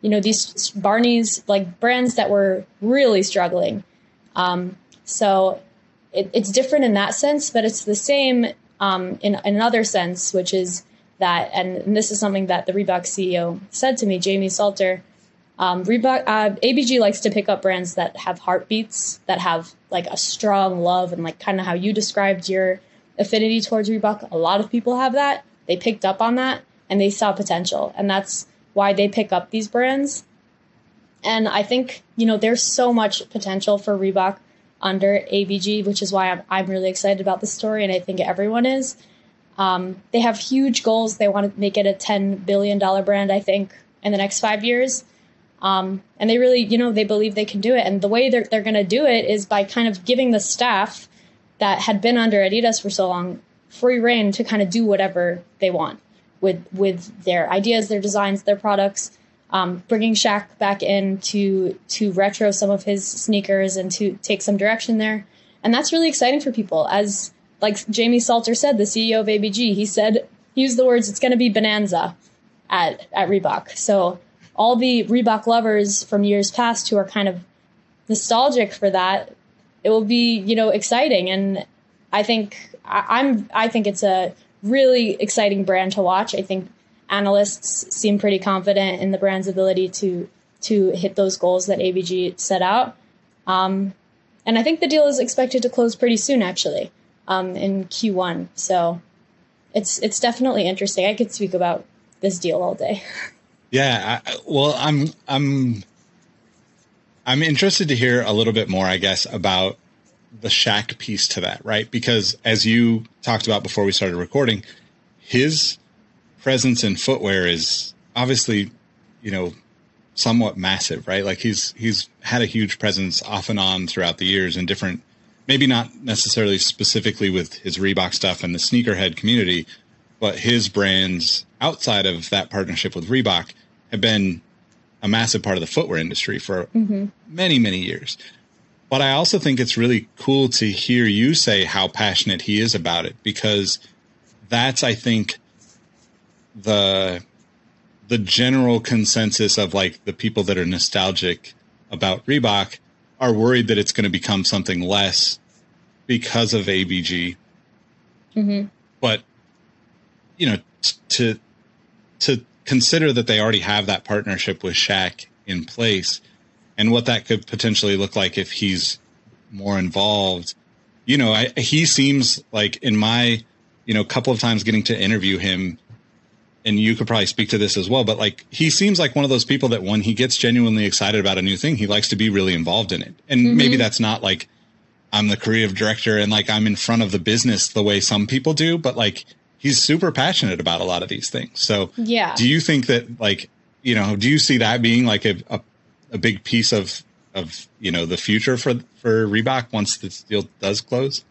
you know these Barney's like brands that were really struggling. Um, so it, it's different in that sense, but it's the same um, in, in another sense, which is that, and, and, this is something that the Reebok CEO said to me, Jamie Salter. Um, Reebok, uh, ABG likes to pick up brands that have heartbeats, that have like a strong love, and like kind of how you described your affinity towards Reebok. A lot of people have that. They picked up on that and they saw potential, and that's why they pick up these brands. And I think, you know, there's so much potential for Reebok under ABG, which is why I'm, I'm really excited about the story, and I think everyone is. Um, they have huge goals. They want to make it a $10 billion brand, I think, in the next five years. Um, and they really, you know, they believe they can do it. And the way they're, they're going to do it is by kind of giving the staff that had been under Adidas for so long free reign to kind of do whatever they want with with their ideas, their designs, their products. Um, bringing Shaq back in to to retro some of his sneakers and to take some direction there, and that's really exciting for people. As like Jamie Salter said, the CEO of ABG, he said he used the words "it's going to be bonanza" at at Reebok. So all the Reebok lovers from years past who are kind of nostalgic for that, it will be you know exciting, and I think I, I'm I think it's a really exciting brand to watch. I think analysts seem pretty confident in the brand's ability to to hit those goals that ABG set out. Um, and I think the deal is expected to close pretty soon, actually, um, in Q1. So it's it's definitely interesting. I could speak about this deal all day. Yeah, I, well, I'm I'm I'm interested to hear a little bit more, I guess, about the Shaq piece to that, right? Because as you talked about before we started recording, his presence in footwear is obviously, you know, somewhat massive, right? Like he's he's had a huge presence off and on throughout the years in different maybe not necessarily specifically with his Reebok stuff and the sneakerhead community, but his brands outside of that partnership with Reebok have been a massive part of the footwear industry for mm-hmm. many, many years. But I also think it's really cool to hear you say how passionate he is about it because that's, I think, the the general consensus of like the people that are nostalgic about Reebok are worried that it's going to become something less because of ABG. Mm-hmm. But you know, t- to to consider that they already have that partnership with Shaq in place, and what that could potentially look like if he's more involved. You know, I, he seems like in my you know couple of times getting to interview him and you could probably speak to this as well, but like he seems like one of those people that when he gets genuinely excited about a new thing, he likes to be really involved in it. And mm-hmm. maybe that's not like I'm the creative director and like I'm in front of the business the way some people do, but like he's super passionate about a lot of these things. So yeah, do you think that like you know do you see that being like a a, a big piece of of you know the future for for Reebok once this deal does close?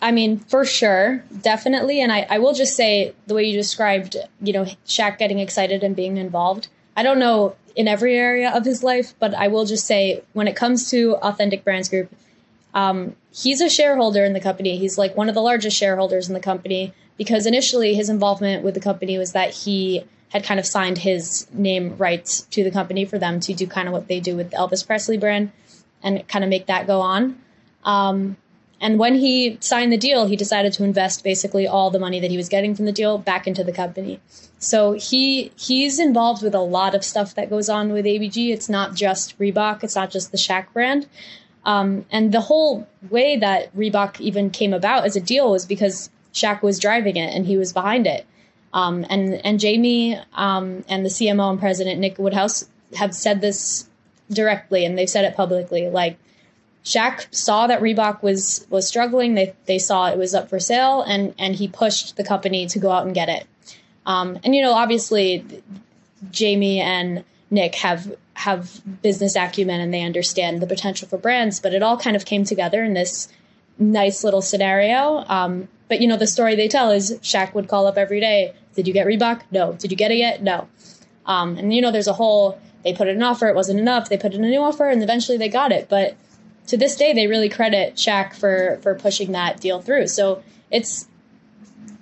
I mean, for sure, definitely. And I, I will just say the way you described, you know, Shaq getting excited and being involved. I don't know in every area of his life, but I will just say when it comes to Authentic Brands Group, um, he's a shareholder in the company. He's like one of the largest shareholders in the company because initially his involvement with the company was that he had kind of signed his name rights to the company for them to do kind of what they do with the Elvis Presley brand and kind of make that go on. Um, and when he signed the deal, he decided to invest basically all the money that he was getting from the deal back into the company. So he he's involved with a lot of stuff that goes on with ABG. It's not just Reebok. It's not just the Shaq brand. Um, and the whole way that Reebok even came about as a deal was because Shaq was driving it and he was behind it. Um, and and Jamie um, and the CMO and president Nick Woodhouse have said this directly, and they've said it publicly. Like Shaq saw that Reebok was was struggling. They they saw it was up for sale, and and he pushed the company to go out and get it. Um, and you know, obviously, Jamie and Nick have have business acumen and they understand the potential for brands. But it all kind of came together in this nice little scenario. Um, but you know, the story they tell is Shaq would call up every day. Did you get Reebok? No. Did you get it yet? No. Um, and you know, there's a whole. They put in an offer. It wasn't enough. They put in a new offer, and eventually they got it. But to this day, they really credit Shaq for for pushing that deal through. So it's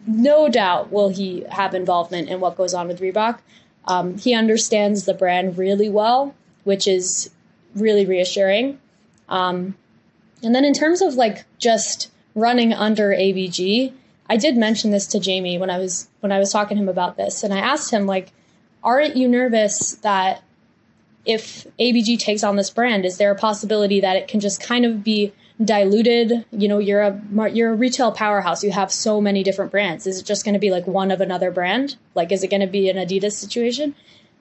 no doubt will he have involvement in what goes on with Reebok. Um, he understands the brand really well, which is really reassuring. Um, and then in terms of like just running under ABG, I did mention this to Jamie when I was when I was talking to him about this, and I asked him like, "Aren't you nervous that if ABG takes on this brand, is there a possibility that it can just kind of be diluted? You know, you're a you're a retail powerhouse. You have so many different brands. Is it just going to be like one of another brand? Like, is it going to be an Adidas situation?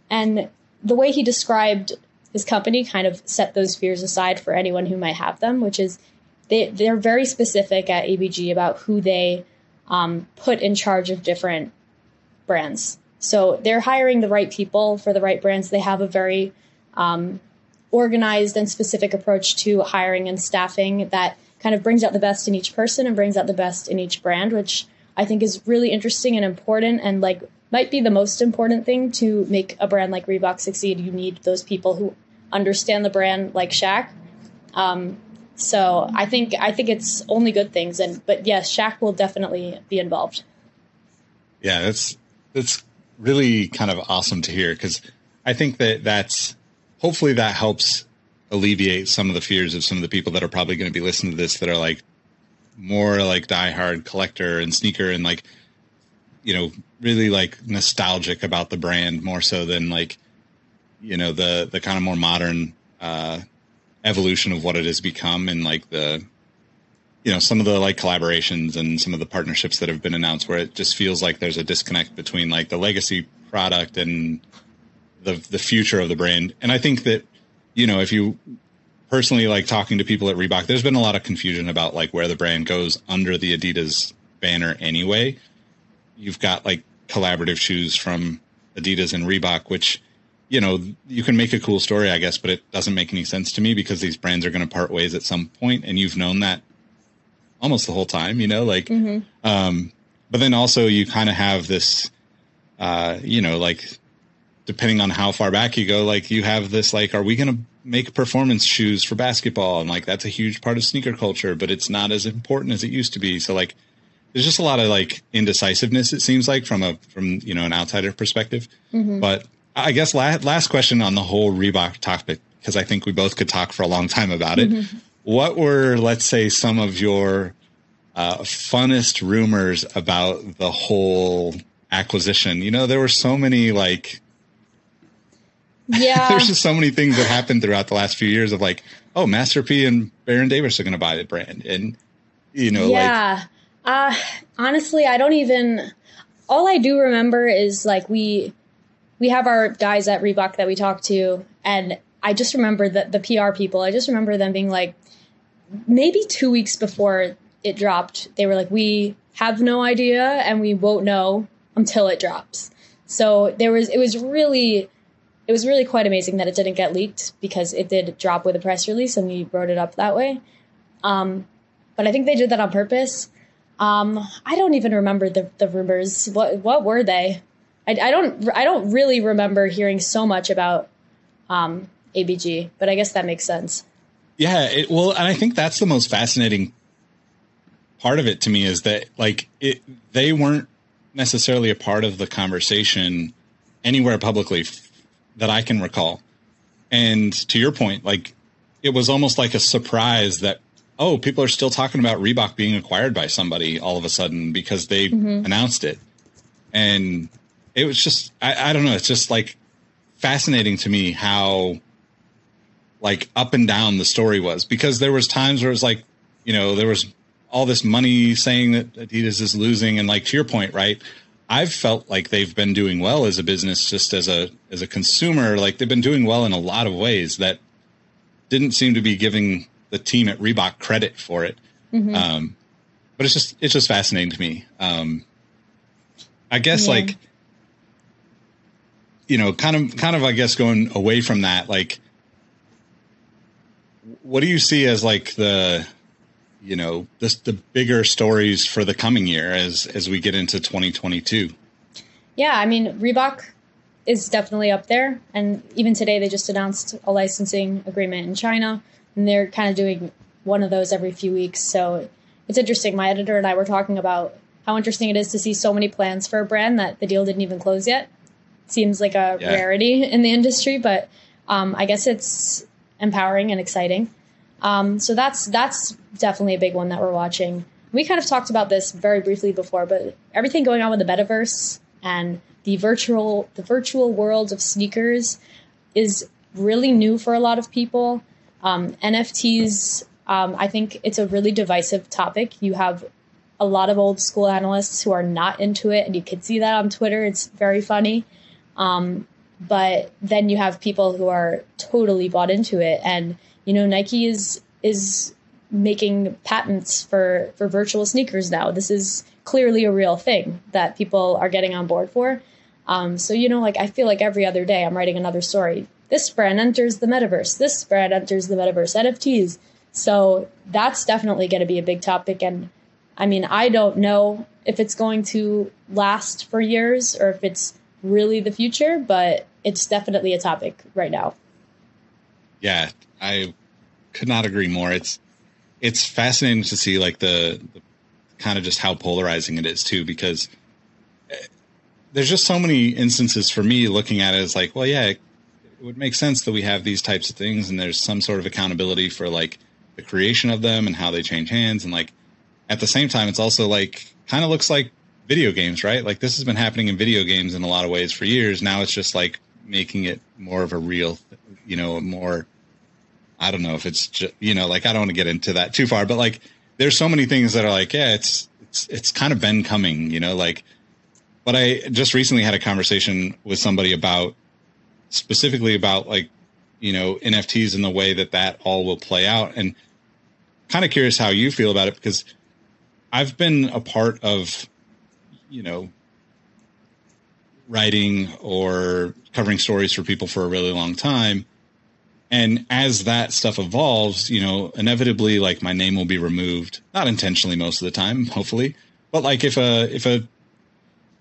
And the way he described his company kind of set those fears aside for anyone who might have them, which is they they're very specific at ABG about who they um, put in charge of different brands. So they're hiring the right people for the right brands. They have a very um, organized and specific approach to hiring and staffing that kind of brings out the best in each person and brings out the best in each brand, which I think is really interesting and important and like might be the most important thing to make a brand like Reebok succeed. You need those people who understand the brand like Shaq. Um, so I think I think it's only good things. And but yes, Shaq will definitely be involved. Yeah, that's that's really kind of awesome to hear because I think that that's hopefully that helps alleviate some of the fears of some of the people that are probably going to be listening to this that are like more like diehard collector and sneaker and like you know really like nostalgic about the brand more so than like you know the the kind of more modern uh evolution of what it has become and like the you know some of the like collaborations and some of the partnerships that have been announced where it just feels like there's a disconnect between like the legacy product and the the future of the brand. And I think that you know if you personally like talking to people at Reebok, there's been a lot of confusion about like where the brand goes under the Adidas banner anyway. You've got like collaborative shoes from Adidas and Reebok, which you know you can make a cool story, I guess, but it doesn't make any sense to me because these brands are going to part ways at some point, and you've known that almost the whole time, you know, like. Um, but then also you kind of have this, uh, you know, like depending on how far back you go, like you have this, like, are we going to make performance shoes for basketball? And like that's a huge part of sneaker culture, but it's not as important as it used to be. So like, there's just a lot of like indecisiveness. It seems like from a from you know an outsider perspective. But I guess last last question on the whole Reebok topic because I think we both could talk for a long time about it. What were let's say some of your uh, funnest rumors about the whole acquisition? You know, there were so many like Yeah. there's just so many things that happened throughout the last few years of like, oh, Master P and Baron Davis are going to buy the brand, and you know, like yeah. uh, honestly, I don't even. All I do remember is like we we have our guys at Reebok that we talk to, and I just remember that the PR people. I just remember them being like, maybe two weeks before it dropped, they were like, "We have no idea, and we won't know until it drops." So there was it was really it was really quite amazing that it didn't get leaked because it did drop with a press release and we wrote it up that way. Um, but I think they did that on purpose. Um, I don't even remember the, the rumors. What what were they? I, I don't I don't really remember hearing so much about um, ABG, but I guess that makes sense. Yeah, it, well, and I think that's the most fascinating part of it to me is that like it they weren't necessarily a part of the conversation anywhere publicly f- that I can recall. And to your point, like it was almost like a surprise that oh, people are still talking about Reebok being acquired by somebody all of a sudden because they announced it. And it was just I, I don't know, it's just like fascinating to me how like up and down the story was. Because there was times where it was like you know there was all this money saying that adidas is losing. And like to your point right i've felt like they've been doing well as a business just as a as a consumer. Like they've been doing well in a lot of ways that didn't seem to be giving the team at reebok credit for it. Um but it's just it's just fascinating to me. Um i guess Yeah. like you know kind of kind of i guess going away from that like what do you see as like the you know this the bigger stories for the coming year as as we get into 2022 Yeah, I mean Reebok is definitely up there, and even today they just announced a licensing agreement in China, and they're kind of doing one of those every few weeks. So it's interesting. My editor and I were talking about how interesting it is to see so many plans for a brand that the deal didn't even close yet. Seems like a Yeah. rarity in the industry, but um, I guess it's empowering and exciting. Um, so that's that's definitely a big one that we're watching. We kind of talked about this very briefly before, but everything going on with the metaverse and the virtual the virtual world of sneakers is really new for a lot of people. Um, NFTs, um, I think it's a really divisive topic. You have a lot of old school analysts who are not into it, and you can see that on Twitter. It's very funny. Um, but then you have people who are totally bought into it, and you know Nike is is making patents for for virtual sneakers now. This is clearly a real thing that people are getting on board for. Um, so you know, like I feel like every other day I'm writing another story. This brand enters the metaverse. This brand enters the metaverse. NFTs. So that's definitely going to be a big topic. And I mean, I don't know if it's going to last for years or if it's really the future, but it's definitely a topic right now. yeah i could not agree more it's it's fascinating to see like the, the kind of just how polarizing it is too because eh, there's just so many instances for me looking at it as like well yeah it, it would make sense that we have these types of things and there's some sort of accountability for like the creation of them and how they change hands and like at the same time it's also like kind of looks like video games right? Like this has been happening in video games in a lot of ways for years. Now it's just like making it more of a real you know more I don't know if it's just, you know, like I don't want to get into that too far, but like there's so many things that are like, yeah, it's it's it's kind of been coming, you know, like but I just recently had a conversation with somebody about specifically about like, you know, NFTs and the way that that all will play out and kind of curious how you feel about it because I've been a part of you know writing or covering stories for people for a really long time. And as that stuff evolves, you know, inevitably, like my name will be removed, not intentionally most of the time, hopefully, but like if a if a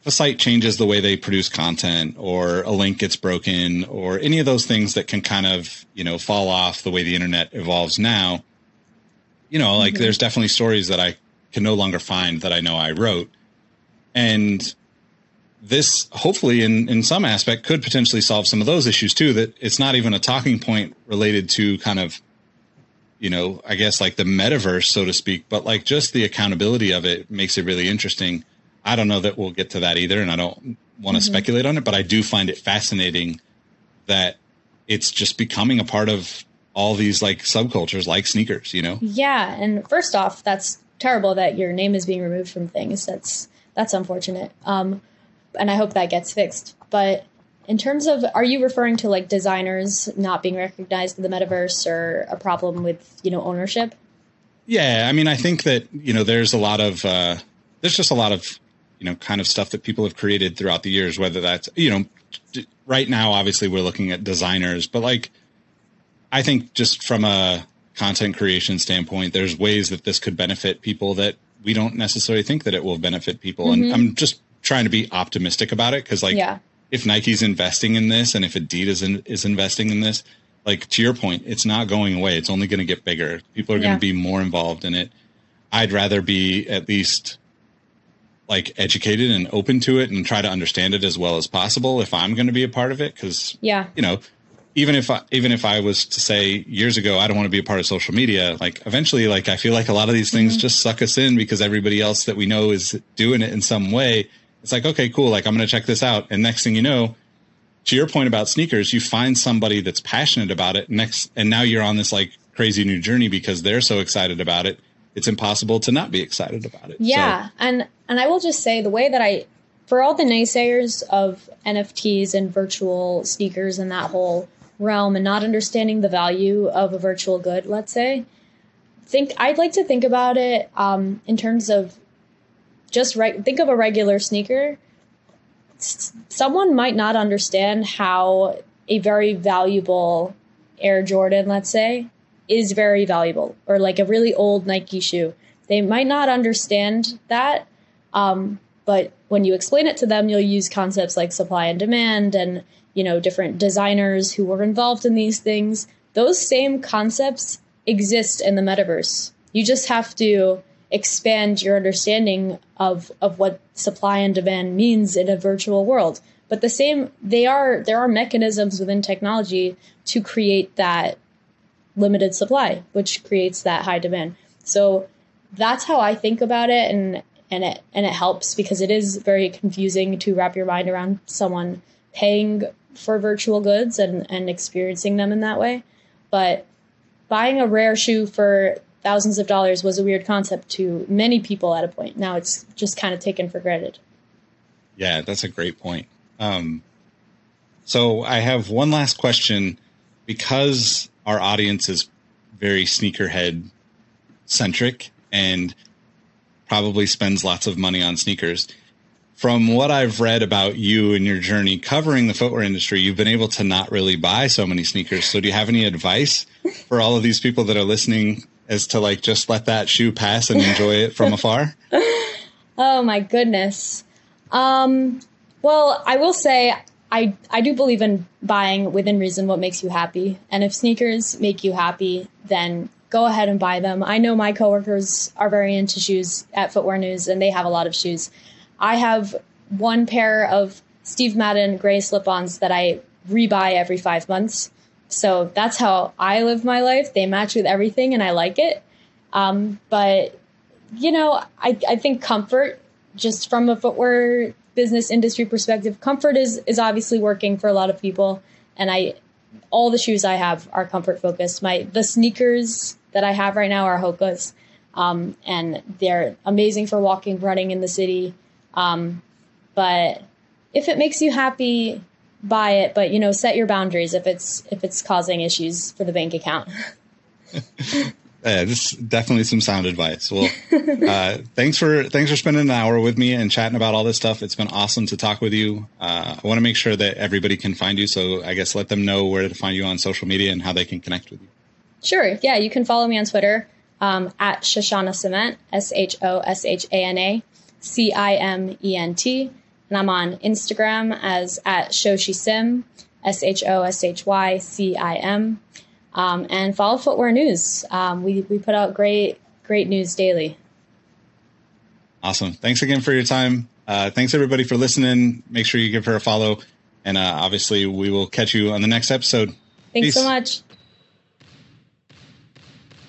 if a site changes the way they produce content or a link gets broken or any of those things that can kind of you know fall off the way the internet evolves now you know like mm-hmm. there's definitely stories that i can no longer find that i know i wrote and this hopefully in in some aspect could potentially solve some of those issues too that it's not even a talking point related to kind of you know i guess like the metaverse so to speak but like just the accountability of it makes it really interesting. I don't know that we'll get to that either and i don't want to mm-hmm. speculate on it but i do find it fascinating that it's just becoming a part of all these like subcultures like sneakers you know? Yeah and first off that's terrible that your name is being removed from things. That's that's unfortunate um and I hope that gets fixed. But in terms of, are you referring to like designers not being recognized in the metaverse or a problem with you know ownership? Yeah, I mean, I think that you know there's a lot of uh, there's just a lot of you know kind of stuff that people have created throughout the years. Whether that's you know right now, obviously we're looking at designers, but like I think just from a content creation standpoint, there's ways that this could benefit people that we don't necessarily think that it will benefit people. Mm-hmm. And I'm just trying to be optimistic about it because like yeah. if Nike's investing in this and if Adidas in, is investing in this, like to your point, it's not going away. It's only going to get bigger. People are going to be more involved in it. I'd rather be at least like educated and open to it and try to understand it as well as possible if I'm going to be a part of it. Cause yeah, you know, even if I, even if I was to say years ago, I don't want to be a part of social media, like eventually, like I feel like a lot of these things mm-hmm. just suck us in because everybody else that we know is doing it in some way it's like, okay, cool. Like I'm going to check this out. And next thing you know, to your point about sneakers, you find somebody that's passionate about it next. And now you're on this like crazy new journey because they're so excited about it. It's impossible to not be excited about it. Yeah. So, and, and I will just say the way that I, for all the naysayers of NFTs and virtual sneakers and that whole realm and not understanding the value of a virtual good, let's say, think I'd like to think about it um, in terms of just right think of a regular sneaker. Someone might not understand how a very valuable air jordan let's say is very valuable or like a really old nike shoe. They might not understand that um, but when you explain it to them you'll use concepts like supply and demand and you know different designers who were involved in these things. Those same concepts exist in the metaverse. You just have to expand your understanding of of what supply and demand means in a virtual world. But the same they are there are mechanisms within technology to create that limited supply which creates that high demand. So that's how i think about it and and it and it helps because it is very confusing to wrap your mind around someone paying for virtual goods and and experiencing them in that way but buying a rare shoe for thousands of dollars was a weird concept to many people at a point. Now it's just kind of taken for granted. Yeah, that's a great point. Um, so I have one last question because our audience is very sneakerhead centric and probably spends lots of money on sneakers. From what I've read about you and your journey covering the footwear industry, you've been able to not really buy so many sneakers. So, do you have any advice for all of these people that are listening is to like just let that shoe pass and enjoy it from afar? Oh my goodness. Um, well, I will say I I do believe in buying within reason what makes you happy, and if sneakers make you happy, then go ahead and buy them. I know my coworkers are very into shoes at Footwear News, and they have a lot of shoes. I have one pair of Steve Madden gray slip-ons that I rebuy every five months. So that's how I live my life. They match with everything and I like it. Um, but, you know, I, I think comfort, just from a footwear business industry perspective, comfort is, is obviously working for a lot of people. And I, all the shoes I have are comfort focused. My, the sneakers that I have right now are Hoka's. Um, and they're amazing for walking, running in the city. Um, but if it makes you happy, buy it, but you know, set your boundaries if it's if it's causing issues for the bank account. Yeah, this is definitely some sound advice. Well, uh, thanks for thanks for spending an hour with me and chatting about all this stuff. It's been awesome to talk with you. Uh, I want to make sure that everybody can find you, so I guess let them know where to find you on social media and how they can connect with you. Sure. Yeah, you can follow me on Twitter um, at Shoshana Ciment S H O S H A N A C I M E N T. And I'm on Instagram as at Shoshy Sim, S H O S H Y C I M. Um, and follow Footwear News. Um, we, we put out great, great news daily. Awesome. Thanks again for your time. Uh, thanks everybody for listening. Make sure you give her a follow. And uh, obviously, we will catch you on the next episode. Thanks Peace. so much.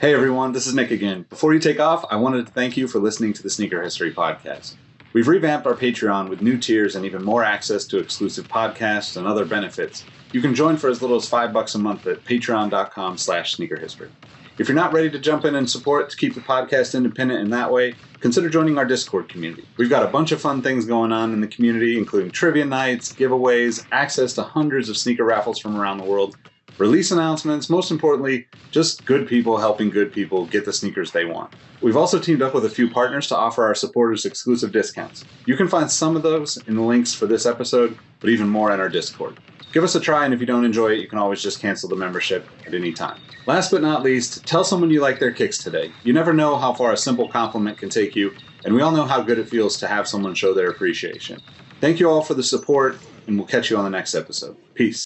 Hey everyone, this is Nick again. Before you take off, I wanted to thank you for listening to the Sneaker History Podcast. We've revamped our Patreon with new tiers and even more access to exclusive podcasts and other benefits. You can join for as little as five bucks a month at patreon.com slash sneaker history. If you're not ready to jump in and support to keep the podcast independent in that way, consider joining our Discord community. We've got a bunch of fun things going on in the community, including trivia nights, giveaways, access to hundreds of sneaker raffles from around the world, release announcements, most importantly, just good people helping good people get the sneakers they want. We've also teamed up with a few partners to offer our supporters exclusive discounts. You can find some of those in the links for this episode, but even more in our Discord. Give us a try, and if you don't enjoy it, you can always just cancel the membership at any time. Last but not least, tell someone you like their kicks today. You never know how far a simple compliment can take you, and we all know how good it feels to have someone show their appreciation. Thank you all for the support, and we'll catch you on the next episode. Peace.